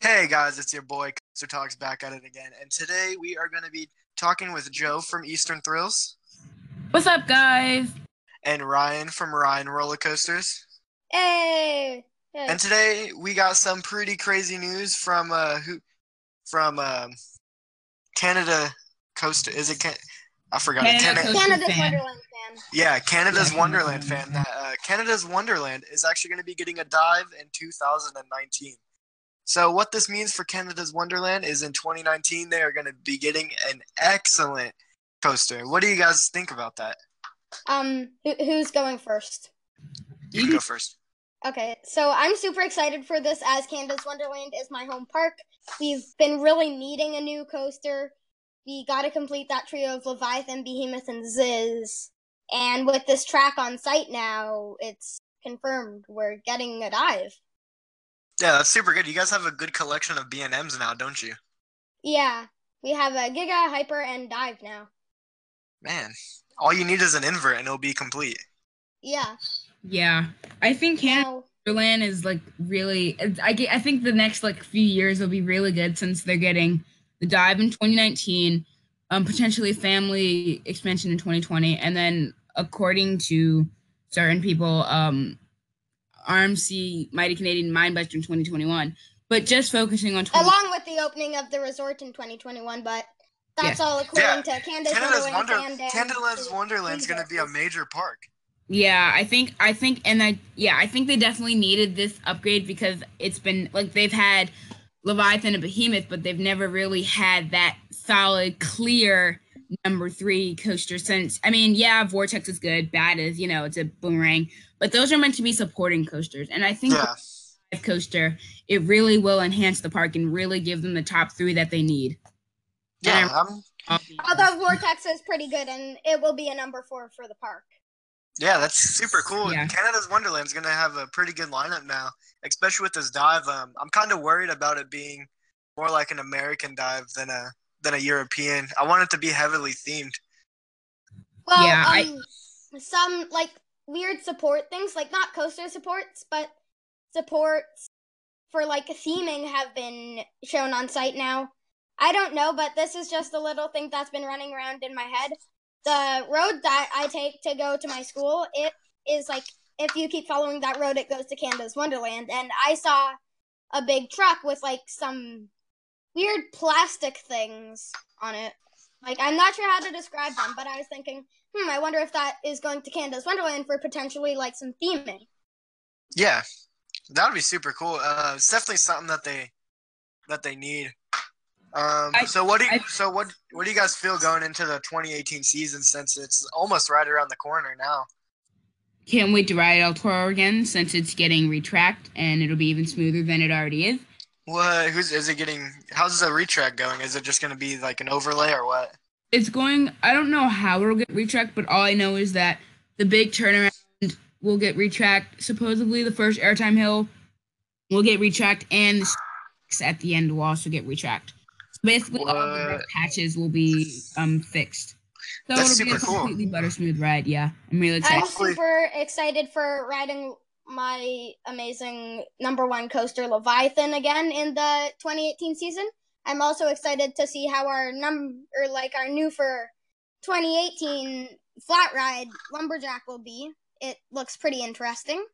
Hey guys, it's your boy Coaster Talks back at it again, and today we are going to be talking with Joe from Eastern Thrills What's up, guys? and Ryan from Ryan Roller Coasters. Hey. hey. And today we got some pretty crazy news from uh who from um Canada Coaster. Is it can- I forgot it. Canada Canada- Canada's fan. Wonderland fan. yeah, Canada's Yeah, Wonderland fan. That, uh, Canada's Wonderland is actually going to be getting a dive in 2019. So what this means for Canada's Wonderland is in 2019 they are going to be getting an excellent coaster. What do you guys think about that? Um, who, who's going first? You can go first. Okay, so I'm super excited for this as Canada's Wonderland is my home park. We've been really needing a new coaster. We got to complete that trio of Leviathan, Behemoth, and Ziz. And with this track on site now, it's confirmed we're getting a dive. Yeah, that's super good. You guys have a good collection of B&Ms now, don't you? Yeah, we have a Giga, Hyper, and Dive now. Man, all you need is an invert and it'll be complete. Yeah. Yeah, I think Canada Now, Wonderland is like really. I I think the next like few years will be really good since they're getting the dive in 2019, um, potentially family expansion in 2020, and then according to certain people, um, RMC Mighty Canadian Minebuster in 2021. But just focusing on 20. along with the opening of the resort in 2021, but that's all according to Canada's, Canada's Wonderland Wonder fan um, Canada's Wonderland is going to be a major park. Yeah, I think I think and I yeah, I think they definitely needed this upgrade because it's been like they've had Leviathan and Behemoth, but they've never really had that solid, clear number three coaster since I mean, yeah, Vortex is good, bad is, you know, it's a boomerang, but those are meant to be supporting coasters. And I think Yeah. coaster, it really will enhance the park and really give them the top three that they need. Yeah, I'm Although Vortex is pretty good and it will be a number four for the park. Yeah, that's super cool. Yeah. Canada's Wonderland's gonna have a pretty good lineup now, especially with this dive. Um, I'm kind of worried about it being more like an American dive than a than a European. I want it to be heavily themed. Well, Yeah, I- um, some like weird support things, like not coaster supports, but supports for like theming have been shown on site now. I don't know, but this is just a little thing that's been running around in my head. The road that I take to go to my school, it is like if you keep following that road, it goes to Canada's Wonderland. And I saw a big truck with like some weird plastic things on it. Like I'm not sure how to describe them, but I was thinking, hmm, I wonder if that is going to Canada's Wonderland for potentially like some theming. Yeah, that would be super cool. Uh, it's definitely something that they that they need. Um, I- so what do you, I- so what what do you guys feel going into the 2018 season since it's almost right around the corner now? Can't wait to ride El Toro again since it's getting retracked and it'll be even smoother than it already is. What who's is it getting? How's the retrack going? Is it just gonna be like an overlay or what? It's going. I don't know how it'll get retracked, but all I know is that the big turnaround will get retracked. Supposedly, the first airtime hill will get retracked, and the sticks at the end will also get retracked. So basically, all the patches will be um fixed. So That's it'll be a super cool. completely butter smooth ride. Yeah, I'm really I'm super excited for riding my amazing number one coaster Leviathan again in the 2018 season. I'm also excited to see how our number, like our new for 2018 flat ride lumberjack will be. It looks pretty interesting.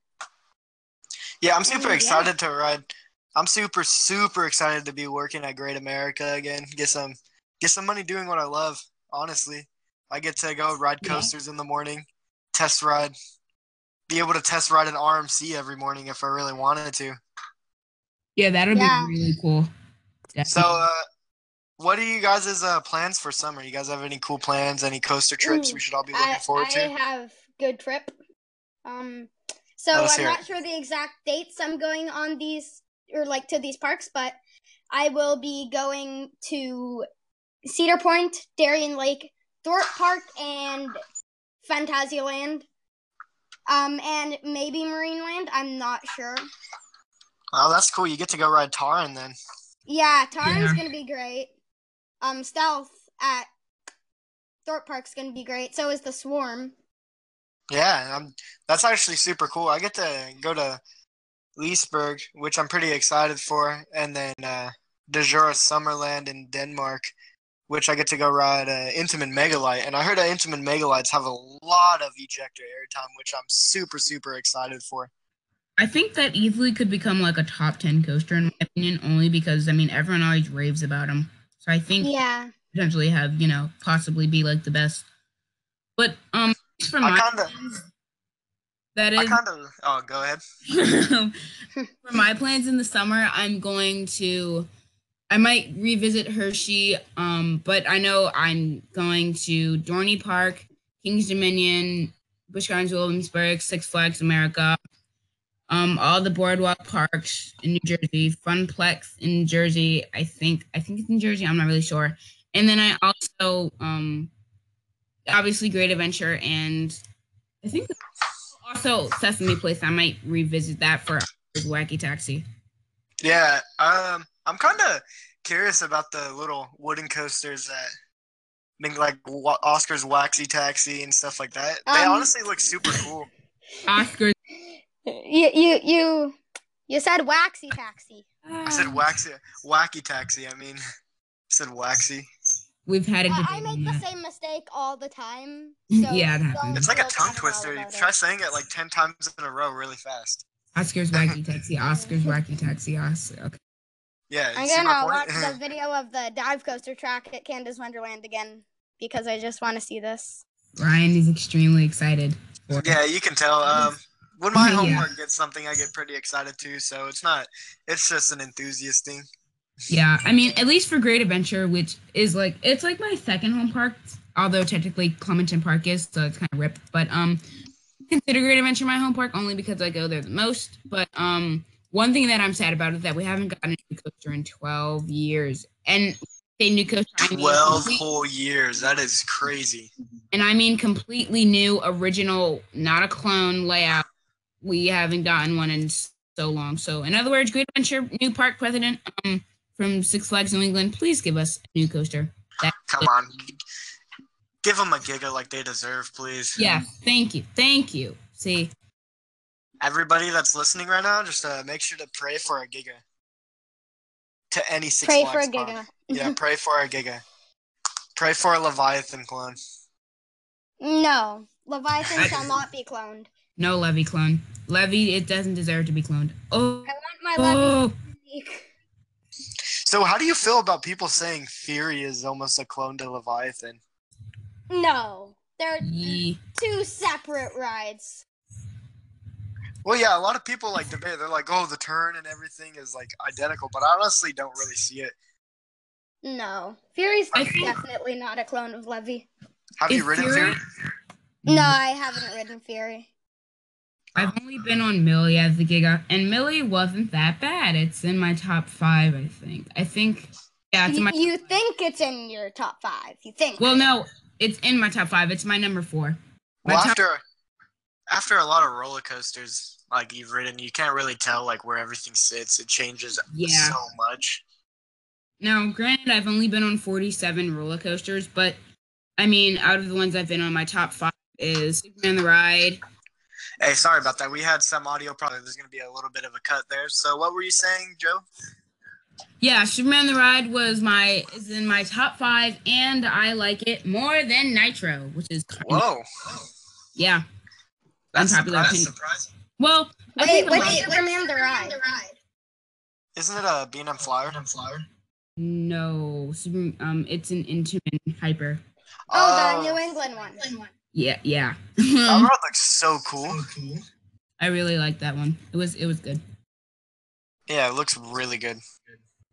Yeah, I'm super yeah. excited to ride. I'm super super excited to be working at Great America again. Get some get some money doing what I love. Honestly, I get to go ride Yeah. coasters in the morning, test ride, be able to test ride an RMC every morning if I really wanted to. Yeah, that'll Yeah. be really cool. So, uh, what are you guys' uh, plans for summer? You guys have any cool plans? Any coaster trips Ooh, we should all be looking I, forward I to? have good trip. Um, so I'm not it. sure the exact dates I'm going on these or like to these parks, but I will be going to Cedar Point, Darien Lake, Thorpe Park, and Phantasialand. Um, and maybe Marineland. I'm not sure. Oh, that's cool. You get to go ride Taron then. Yeah, Taron's Yeah. gonna be great. Um, Stealth at Thorpe Park's gonna be great. So is the Swarm. Yeah, I'm, that's actually super cool. I get to go to Liseberg, which I'm pretty excited for, and then uh, Djurs Sommerland in Denmark, which I get to go ride uh, Intamin Megalite. And I heard that Intamin Megalites have a lot of ejector air time, which I'm super, super excited for. I think that easily could become like a top 10 coaster in my opinion, only because I mean everyone always raves about them. So I think Yeah. potentially have, you know, possibly be like the best. But um for I my kinda- plans, that I kind of. Oh, go ahead. for my plans in the summer, I'm going to I might revisit Hershey, um, but I know I'm going to Dorney Park, Kings Dominion, Busch Gardens Williamsburg, Six Flags America, um, all the boardwalk parks in New Jersey, Funplex in Jersey. I think I think it's in Jersey. I'm not really sure. And then I also um, obviously Great Adventure and I think also Sesame Place. I might revisit that for Wacky Taxi. Yeah. Um, I'm kind of curious about the little wooden coasters that. I think like Wa- Oscar's Waxy Taxi and stuff like that. They Um, honestly look super cool. Oscar. You you you you said waxy taxi. I said waxy, wacky taxi. I mean, I said waxy. We've had a I, good. I make the same mistake all the time. Yeah, it happens. don't It's like a feel tongue bad twister. about it. Try saying it like ten times in a row really fast. Oscar's wacky taxi. Oscar's wacky taxi. Oscar. Okay. Yeah. I'm see my gonna point? watch the video of the dive coaster track at Canada's Wonderland again because I just want to see this. Ryan is extremely excited. Yeah, you can tell. Um, when my Yeah. homework gets something, I get pretty excited too. So it's not. It's just an enthusiast thing. Yeah, I mean, at least for Great Adventure, which is like it's like my second home park, although technically Clementon Park is, so it's kind of ripped. But um, consider Great Adventure my home park only because I go there the most. But um, one thing that I'm sad about is that we haven't gotten a new coaster in 12 years, and say new coaster, I mean Twelve whole years. That is crazy. and I mean completely new, original, not a clone layout. We haven't gotten one in so long. So, in other words, Great Adventure new park president um, from Six Flags New England, please give us a new coaster. That, Come on, give them a giga like they deserve, please. yeah, thank you, thank you. See, Everybody that's listening right now, just uh, make sure to pray for a giga. To any Six Pray for Flags a park. Giga. Yeah, pray for a giga. Pray for a Leviathan clone. No, Leviathan shall not be cloned. no Levy clone. Levy, it doesn't deserve to be cloned. Oh, I want my Levy oh, unique. So, how do you feel about people saying Fury is almost a clone to Leviathan? No, they're ye- two separate rides. Well, yeah, a lot of people like debate. They're like, "Oh, the turn and everything is like identical," but I honestly don't really see it. No, Fury's I think- definitely not a clone of Levy. Have Is you ridden Fury- Fury? No, I haven't ridden Fury. I've only been on Millie as the Giga, uh, and Millie wasn't that bad. It's in my top five, I think. I think, yeah, it's You, my. you think it's in your top five? You think? Well, no, it's in my top five. It's my number four. My Well, top- after after a lot of roller coasters like you've ridden, you can't really tell like where everything sits. It changes Yeah. so much. Now, granted, I've only been on 47 roller coasters, but I mean, out of the ones I've been on, my top five is Superman the Ride. Hey, sorry about that. We had some audio problem. There's going to be a little bit of a cut there. So, what were you saying, Joe? Yeah, Superman the Ride was my is in my top five, and I like it more than Nitro, which is kind of- Whoa, yeah. that's Unpopular surprising. opinion. Well, I wait, think a wait, Superman the ride. Isn't it a B&M Flyer? No, um, it's an Intamin Hyper. Oh, the New England one. Yeah, yeah. That road looks so cool. I really like that one. It was it was good. Yeah, it looks really good.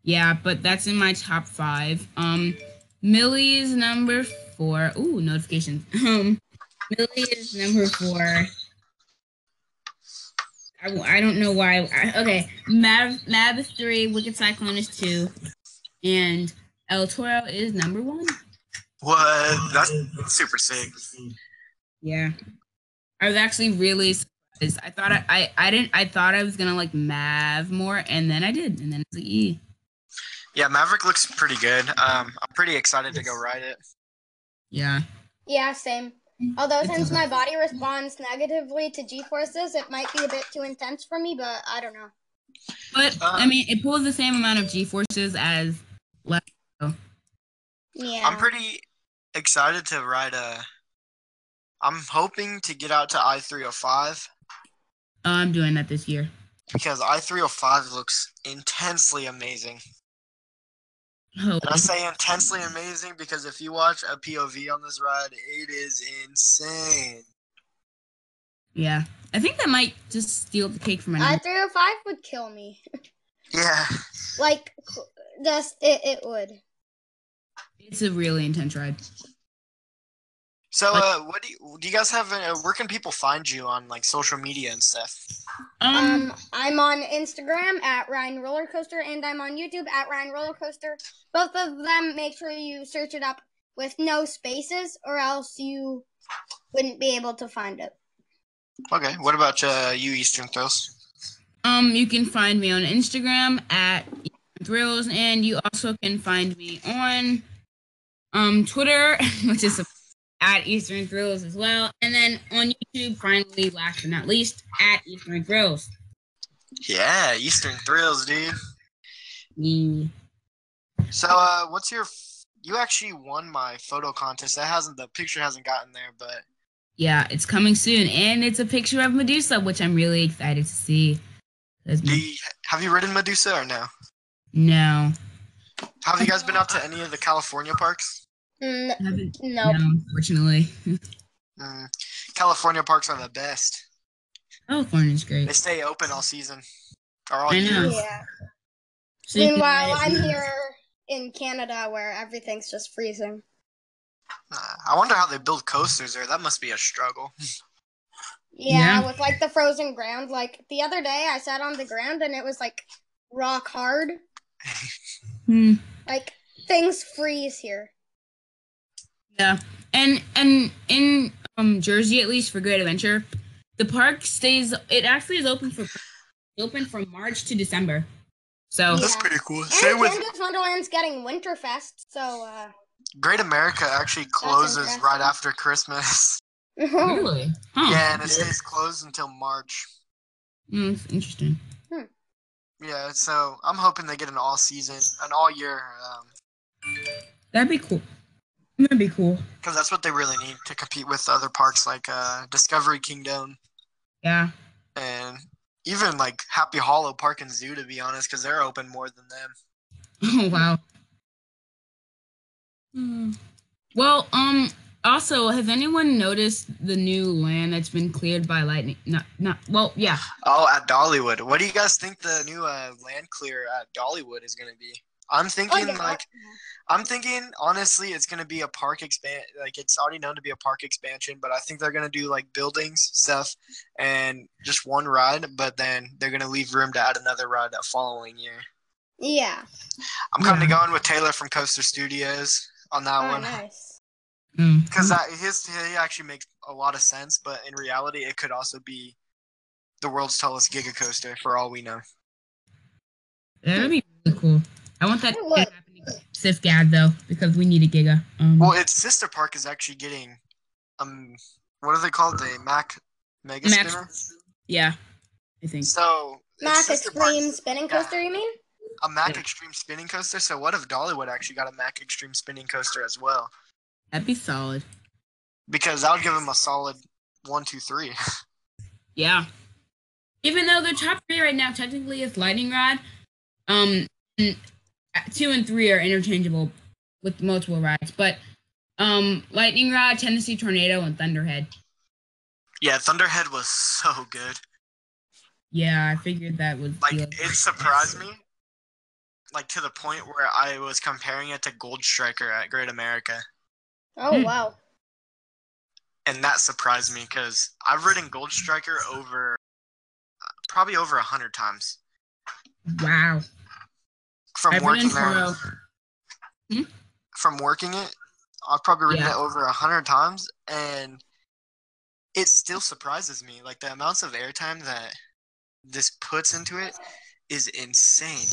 Yeah, but that's in my top five. Um, Millie is number four. Ooh, notifications. Um, Millie is number four. I, I don't know why. I, okay, Mav Mav is three. Wicked Cyclone is two, and El Toro is number one. What? That's super sick. Yeah, I was actually really surprised. I thought I, I I didn't I thought I was gonna like Mav more, and then I did, and then it's like E. Yeah, Maverick looks pretty good. Um, I'm pretty excited to go ride it. Yeah. Yeah, same. Although since my body responds negatively to G forces, it might be a bit too intense for me, but I don't know. But Uh, I mean, it pulls the same amount of G forces as. Yeah. I'm pretty excited to ride a. I'm hoping to get out to I 305 Oh, I'm doing that this year. because I 305 looks intensely amazing. Oh, And I say intensely amazing because if you watch a POV on this ride, it is insane. yeah. I think that might just steal the cake from my. I 305 would kill me. Yeah. Like, just, it, it would. It's a really intense ride. So, uh, what do you, do you guys have? Uh, where can people find you on like social media and stuff? Um, Um, I'm on Instagram at Ryan Roller Coaster, and I'm on YouTube at Ryan Roller Coaster. Both of them, make sure you search it up with no spaces, or else you wouldn't be able to find it. Okay. What about uh, you, Eastern Thrills? um, you can find me on Instagram at Thrills, and you also can find me on um Twitter, which is at Eastern Thrills as well, and then on YouTube. Finally, last but not least, at Eastern Thrills. Yeah, Eastern Thrills, dude. Yeah. So, uh, what's your? f- You actually won my photo contest. That hasn't the picture hasn't gotten there, but Yeah, it's coming soon, and it's a picture of Medusa, which I'm really excited to see. you, have you ridden Medusa or no? No, Have you guys been out to any of the California parks? Haven't. no. No, unfortunately. Mm, California parks are the best. California's great. They stay open all season or all I year. know. Yeah. So Meanwhile, I'm it- here in Canada where everything's just freezing. Uh, I wonder how they build coasters there. That must be a struggle. Yeah, Yeah. with like the frozen ground. Like the other day, I sat on the ground and it was like rock hard. Hmm. Like things freeze here. Yeah, and and in um Jersey, at least for Great Adventure, the park stays. It actually is open for open from March to December. So Yeah. That's pretty cool. And Same with Wonderland's getting Winterfest, so uh Great America actually closes right after Christmas. really, huh? Yeah, and it stays closed until March. Mm, that's interesting. Yeah, so I'm hoping they get an all season, an all year, Um, That'd be cool. That'd be cool. because that's what they really need to compete with other parks like uh, Discovery Kingdom Yeah. and even like Happy Hollow Park and Zoo, to be honest, because they're open more than them. Oh wow. Hmm. Well, um. Also, has anyone noticed the new land that's been cleared by lightning? Not, not. Well, yeah. Oh, at Dollywood. What do you guys think the new uh, land clear at Dollywood is going to be? I'm Oh, thinking yeah. like I'm thinking honestly it's going to be a park expand like it's already known to be a park expansion, but I think they're going to do like buildings stuff and just one ride, but then they're going to leave room to add another ride that following year. yeah. I'm kind of Yeah. going with Taylor from Coaster Studios on that Oh, one nice. Mm. because that his he actually makes a lot of sense, but in reality it could also be the world's tallest giga coaster for all we know. That'd be really cool. I want that It to would. happen to Sif Gad though, because we need a giga. Um, Well, its sister park is actually getting um what are they called? The Mack Mega Mack- Spinner. yeah, I think. So Mack sister park- Extreme Spinning Coaster, you mean? a Mack Yeah. Extreme spinning coaster. So what if Dollywood actually got a Mack Extreme spinning coaster as well? That'd be solid. Because that would give them a solid one, two, three. Yeah. Even though the top three right now technically is Lightning Rod, um, two and three are interchangeable with multiple rides, but um, Lightning Rod, Tennessee Tornado, and Thunderhead. yeah, Thunderhead was so good. Yeah, I figured that would Like be it surprised me. Like to the point where I was comparing it to Gold Striker at Great America. Oh Hmm. wow. and that surprised me because I've ridden Gold Striker over probably over a hundred times Wow. from I've working ridden there. Toro. From working it, I've probably ridden Yeah. it over a hundred times, and it still surprises me. Like the amounts of airtime that this puts into it is insane.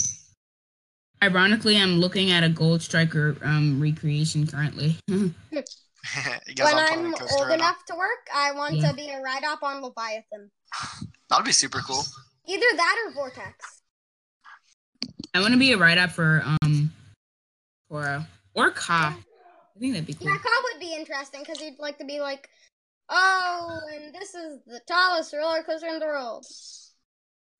Ironically, I'm looking at a Gold Striker um recreation currently. when I'm old enough to work, I You guys when on I'm Planet Coaster old right now? enough to work, I want Yeah. to be a ride op on Leviathan. That'd be super cool. Either that or Vortex. I want to be a ride op for um, Cora or Ka. I think that'd be cool. Yeah, Cobb would be interesting because he'd like to be like, oh, and this is the tallest roller coaster in the world.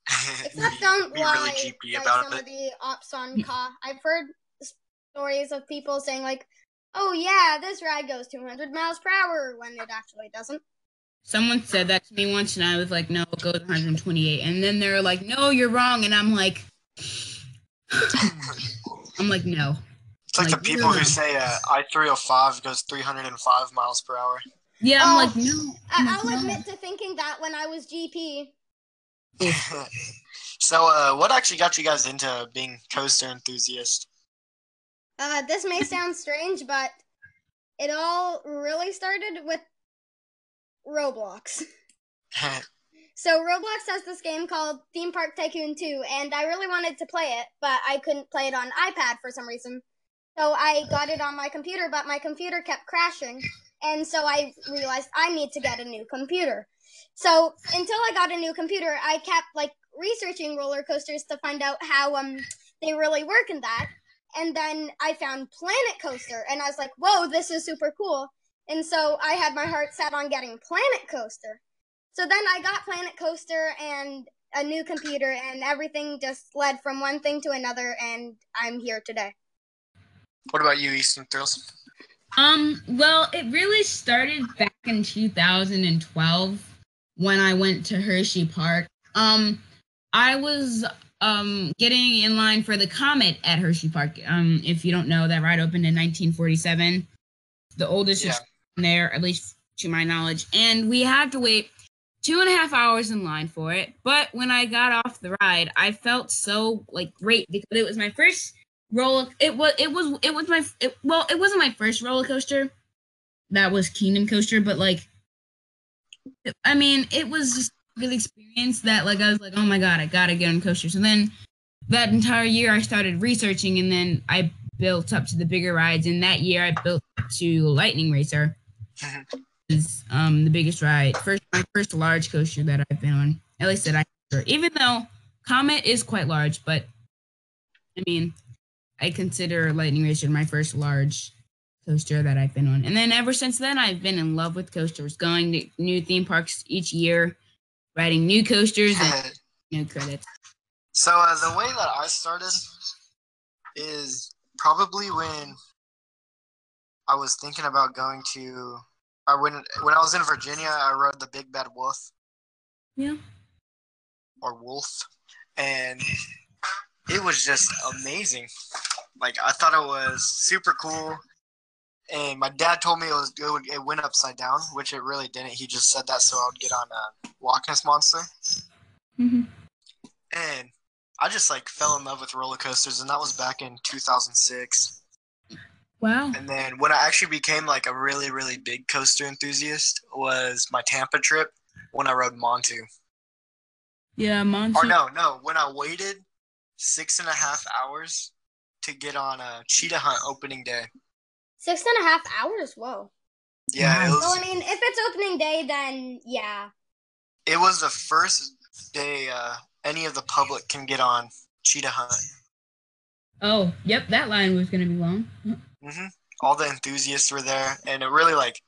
Except don't be lie really GP like about some it. of the ops on Ka. I've heard stories of people saying like, oh yeah, this ride goes 200 miles per hour when it actually doesn't. Someone said that to me once, and I was like, "No, it goes 128." And then they're like, "No, you're wrong," and I'm like, "I'm like, no." It's like, Like, the people yeah. who say uh, I three hundred five goes three hundred and five miles per hour. Yeah, I'm Oh, like, no. I'm I- like, I'll no. admit to thinking that when I was GP. so, uh, what actually got you guys into being coaster enthusiast? Uh, this may sound strange, but it all really started with Roblox. So Roblox has this game called Theme Park Tycoon 2, and I really wanted to play it, but I couldn't play it on iPad for some reason. So I got it on my computer, but my computer kept crashing, and so I realized I need to get a new computer. So until I got a new computer, I kept like researching roller coasters to find out how um they really work in that. And then I found Planet Coaster, and I was like, "Whoa, this is super cool!" And so I had my heart set on getting Planet Coaster. So then I got Planet Coaster and a new computer, and everything just led from one thing to another, and I'm here today. what about you, Eastern Thrills? Um, well, it really started back in 2012 when I went to Hershey Park. Um, I was um getting in line for the Comet at Hershey Park. Um, if you don't know, that ride opened in 1947. The oldest Yeah. there, at least to my knowledge, and we had to wait two and a half hours in line for it. But when I got off the ride, I felt so like great because it was my first roller. It was it was it was my it, well, it wasn't my first roller coaster. That was Kingdom Coaster, but like, I mean, it was just a good experience that like I was like, oh my god, I gotta get on coasters. And then that entire year, I started researching, and then I built up to the bigger rides. And that year, I built up to Lightning Racer is um the biggest ride. First my first large coaster that I've been on. At least that I even though Comet is quite large, but I mean I consider Lightning Racer my first large coaster that I've been on. And then ever since then I've been in love with coasters, going to new theme parks each year, riding new coasters and new credits. So uh, the way that I started is probably when I was thinking about going to. I when when I was in Virginia, I rode the Big Bad Wolf Yeah. or Wolf, and it was just amazing. Like I thought it was super cool, and my dad told me it was it, would, it went upside down, which it really didn't. He just said that so I would get on a Loch Ness monster. Mm-hmm. and I just like fell in love with roller coasters, and that was back in 2006. Wow. And then when I actually became like a really, really big coaster enthusiast was my Tampa trip when I rode Montu. Yeah, Montu. Or no, no, when I waited six and a half hours to get on a cheetah hunt opening day. Six and a half hours? Whoa. Yeah, it Wow. Well, was. I mean, if it's opening day, then yeah. It was the first day uh, any of the public can get on cheetah hunt. Oh, yep, that line was gonna be long. hmm All the enthusiasts were there, and it really like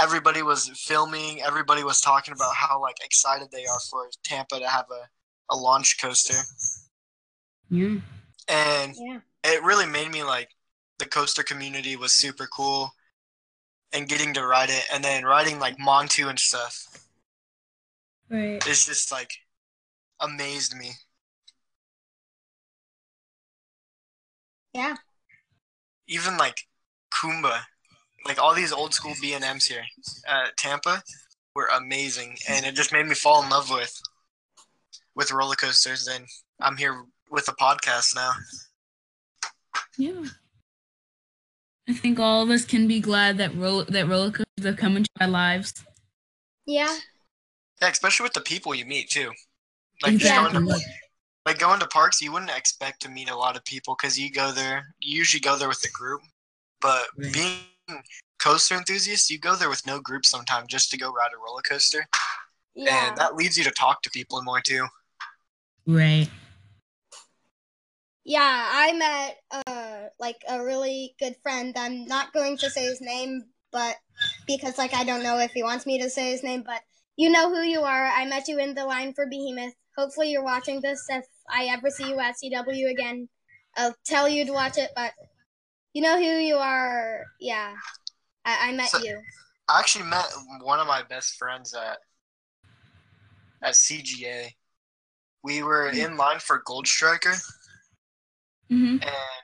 everybody was filming. Everybody was talking about how like excited they are for Tampa to have a, a launch coaster, Yeah. and Yeah. it really made me like the coaster community was super cool, and getting to ride it, and then riding like Montu and stuff. Right. It's just like amazed me. Yeah. Even like Kumba, like all these old school B and M's here at Tampa were amazing, and it just made me fall in love with with roller coasters. And I'm here with a podcast now. Yeah. I think all of us can be glad that roll that roller coasters have come into our lives. Yeah. Yeah, especially with the people you meet too. Like just Exactly. going to like going to parks, you wouldn't expect to meet a lot of people because you go there. You usually go there with a group, but Right. being coaster enthusiasts, you go there with no group sometimes just to go ride a roller coaster, Yeah. and that leads you to talk to people more too. Right. Yeah, I met uh like a really good friend. I'm not going to say his name, but because like I don't know if he wants me to say his name, but you know who you are. I met you in the line for Behemoth. Hopefully you're watching this. If I ever see you at CW again, I'll tell you to watch it, but you know who you are. Yeah. I, I met So- you. I actually met one of my best friends at at CGA. We were in line for Gold Striker, hmm and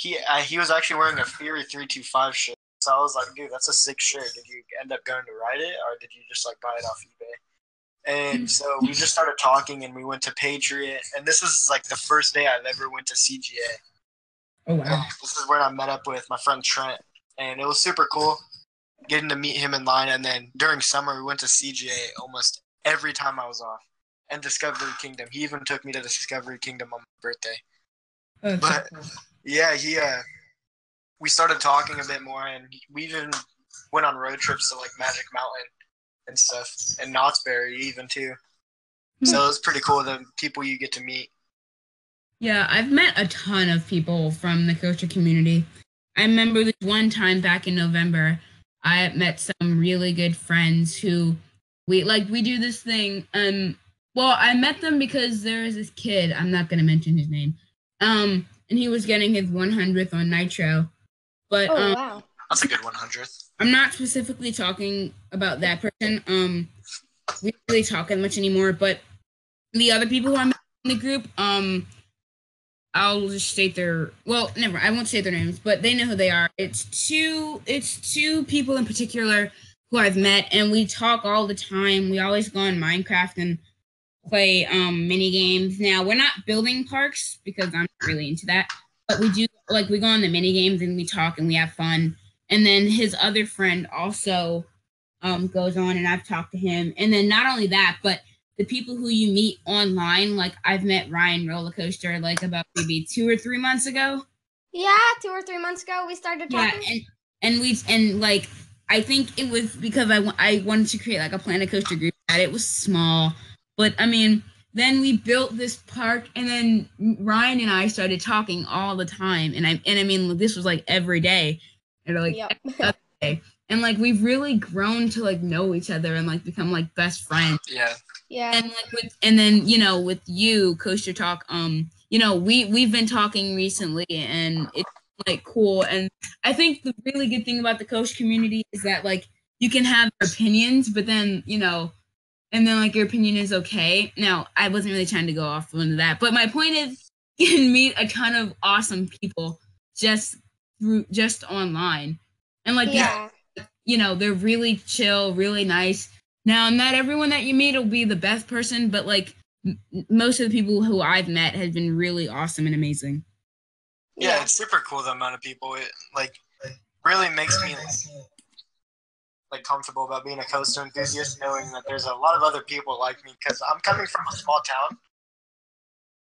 he uh, he was actually wearing a Fury three two five shirt. So I was like, dude, that's a sick shirt. Did you end up going to ride it, or did you just like buy it off eBay? And so we just started talking, and we went to Patriot. And this was like the first day I've ever went to CGA. Oh wow. And this is where I met up with my friend Trent, and it was super cool getting to meet him in line. And then during summer, we went to CGA almost every time I was off, and Discovery Kingdom. He even took me to Discovery Kingdom on my birthday. Oh, But yeah, he uh, we started talking a bit more, and we even went on road trips to like Magic Mountain and stuff, and Knott's Berry even too. So it was pretty cool the people you get to meet. Yeah, I've met a ton of people from the coaster community. I remember this one time back in November, I met some really good friends who we like we do this thing. Um well, I met them because there is this kid, I'm not gonna mention his name. Um, and he was getting his 100th on Nitro. But Oh um, wow. That's a good 100th. I'm not specifically talking about that person. Um, we don't really talk as much anymore. But the other people who I'm in the group, um, I'll just state their. Well, never. I won't say their names, but they know who they are. It's two. It's two people in particular who I've met, and we talk all the time. We always go on Minecraft and play um mini games. Now we're not building parks because I'm not really into that, but we do like we go on the mini games and we talk and we have fun and then his other friend also um, goes on and i've talked to him and then not only that but the people who you meet online like i've met ryan roller coaster like about maybe two or three months ago Yeah, two or three months ago we started talking. yeah and and we and like i think it was because i, I wanted to create like a planet coaster group that it was small but i mean then we built this park and then ryan and i started talking all the time and i and i mean this was like every day and like yep. and like we've really grown to like know each other and like become like best friends Yeah. yeah. and like with and then you know with you coaster talk um you know we we've been talking recently and it's like cool and i think the really good thing about the coach community is that like you can have opinions but then you know and then like your opinion is okay now i wasn't really trying to go off into that but my point is you can meet a ton of awesome people just through just online and like these yeah. you know, they're really chill, really nice. Now, not everyone that you meet will be the best person, but like m- most of the people who I've met have been really awesome and amazing. Yeah, it's super cool the amount of people. It like really makes me like comfortable about being a coaster enthusiast, knowing that there's a lot of other people like me. Because I'm coming from a small town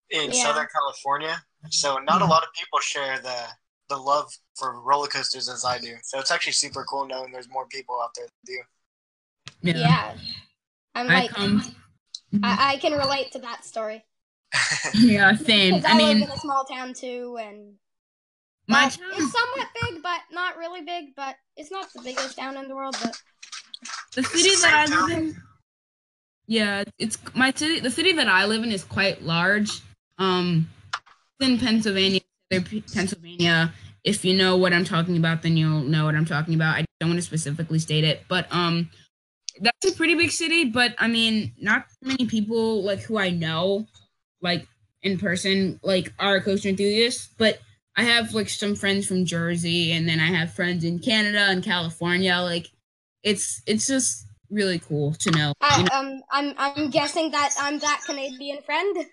in Yeah. Southern California, so not a mm-hmm. lot of people share the the love for roller coasters as I do. So it's actually super cool knowing there's more people out there that do. Yeah. I'm I like, come. I, I can relate to that story. yeah, same. I I, mean, live in a small town too, and my town, it's somewhat big, but not really big. But it's not the biggest town in the world. But the city that I live in. Yeah, it's my city. The city that I live in is quite large. Um, in Pennsylvania. Pennsylvania. If you know what I'm talking about, then you'll know what I'm talking about. I don't want to specifically state it, but um, that's a pretty big city. But I mean, not many people like who I know, like in person, like are a coaster enthusiasts. But I have like some friends from Jersey, and then I have friends in Canada and California. Like, it's it's just really cool to know. I, you know? um, I'm I'm guessing that I'm that Canadian friend.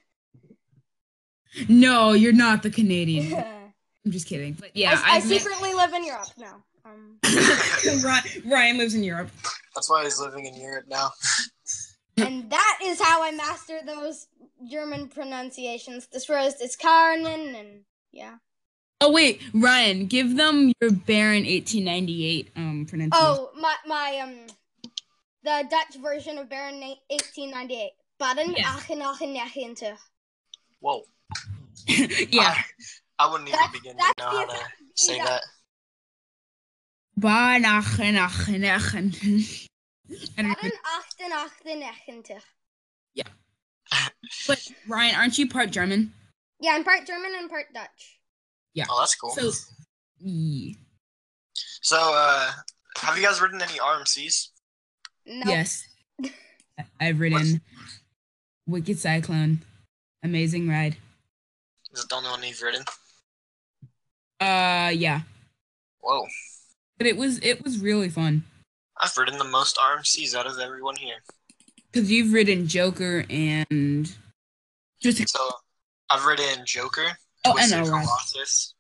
No, you're not the Canadian. I'm just kidding. But yeah, I, I I've met- secretly live in Europe now. Um, Ryan, Ryan lives in Europe. That's why he's living in Europe now. and that is how I master those German pronunciations. This roast is Carmen, and yeah. Oh wait, Ryan, give them your Baron 1898 um pronunciation. Oh, my my um, the Dutch version of Baron 1898. Baden Yes. Whoa. yeah. I, I wouldn't even That's- begin to know how to say that-. Baden 1898. But Ryan, aren't you part German? Yeah, I'm part German and part Dutch. Oh, that's cool. So, yeah. So, uh, have you guys ridden any RMCs? No. yes, I- I've ridden Wicked Cyclone, amazing ride. Is it the only one you've ridden? Uh, yeah, Whoa. but it was it was really fun I've ridden the most RMCs out of everyone here. because you've ridden Joker and just So, I've ridden Joker, oh, I Twisted know, right? Colossus,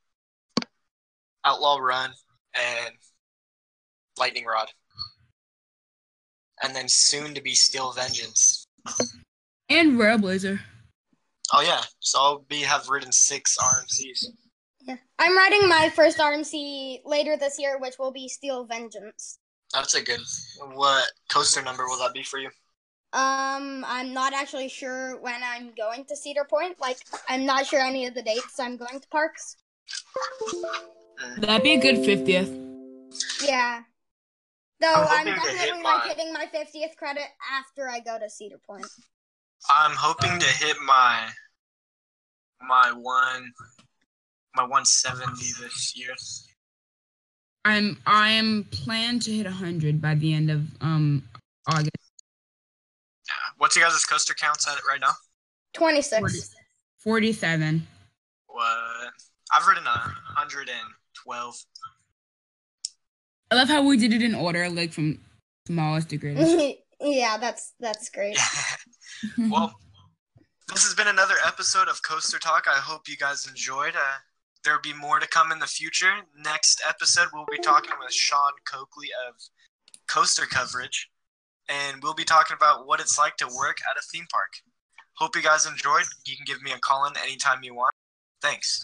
Outlaw Run, and Lightning Rod. And then soon to be Steel Vengeance. and Railblazer. Oh yeah, so I'll be have ridden six RMCs. Yeah. I'm riding my first RMC later this year, which will be Steel Vengeance. That's a good. What coaster number will that be for you? Um, I'm not actually sure when I'm going to Cedar Point. Like, I'm not sure any of the dates I'm going to parks. That'd be a good fiftieth. Yeah. Though I'm I'm, hoping to definitely my- like hitting my 50th credit after I go to Cedar Point. I'm hoping to hit my my one my 170 this year. I'm I'm planned to hit hundred by the end of um August. What's your guys' coaster counts at it right now? 26. Forty-seven. What? I've ridden a 112. I love how we did it in order, like from smallest to greatest. yeah, that's that's great. well, this has been another episode of Coaster Talk. I hope you guys enjoyed. Uh, there'll be more to come in the future. Next episode, we'll be talking with Sean Coakley of Coaster Coverage, and we'll be talking about what it's like to work at a theme park. Hope you guys enjoyed. You can give me a call in anytime you want. Thanks.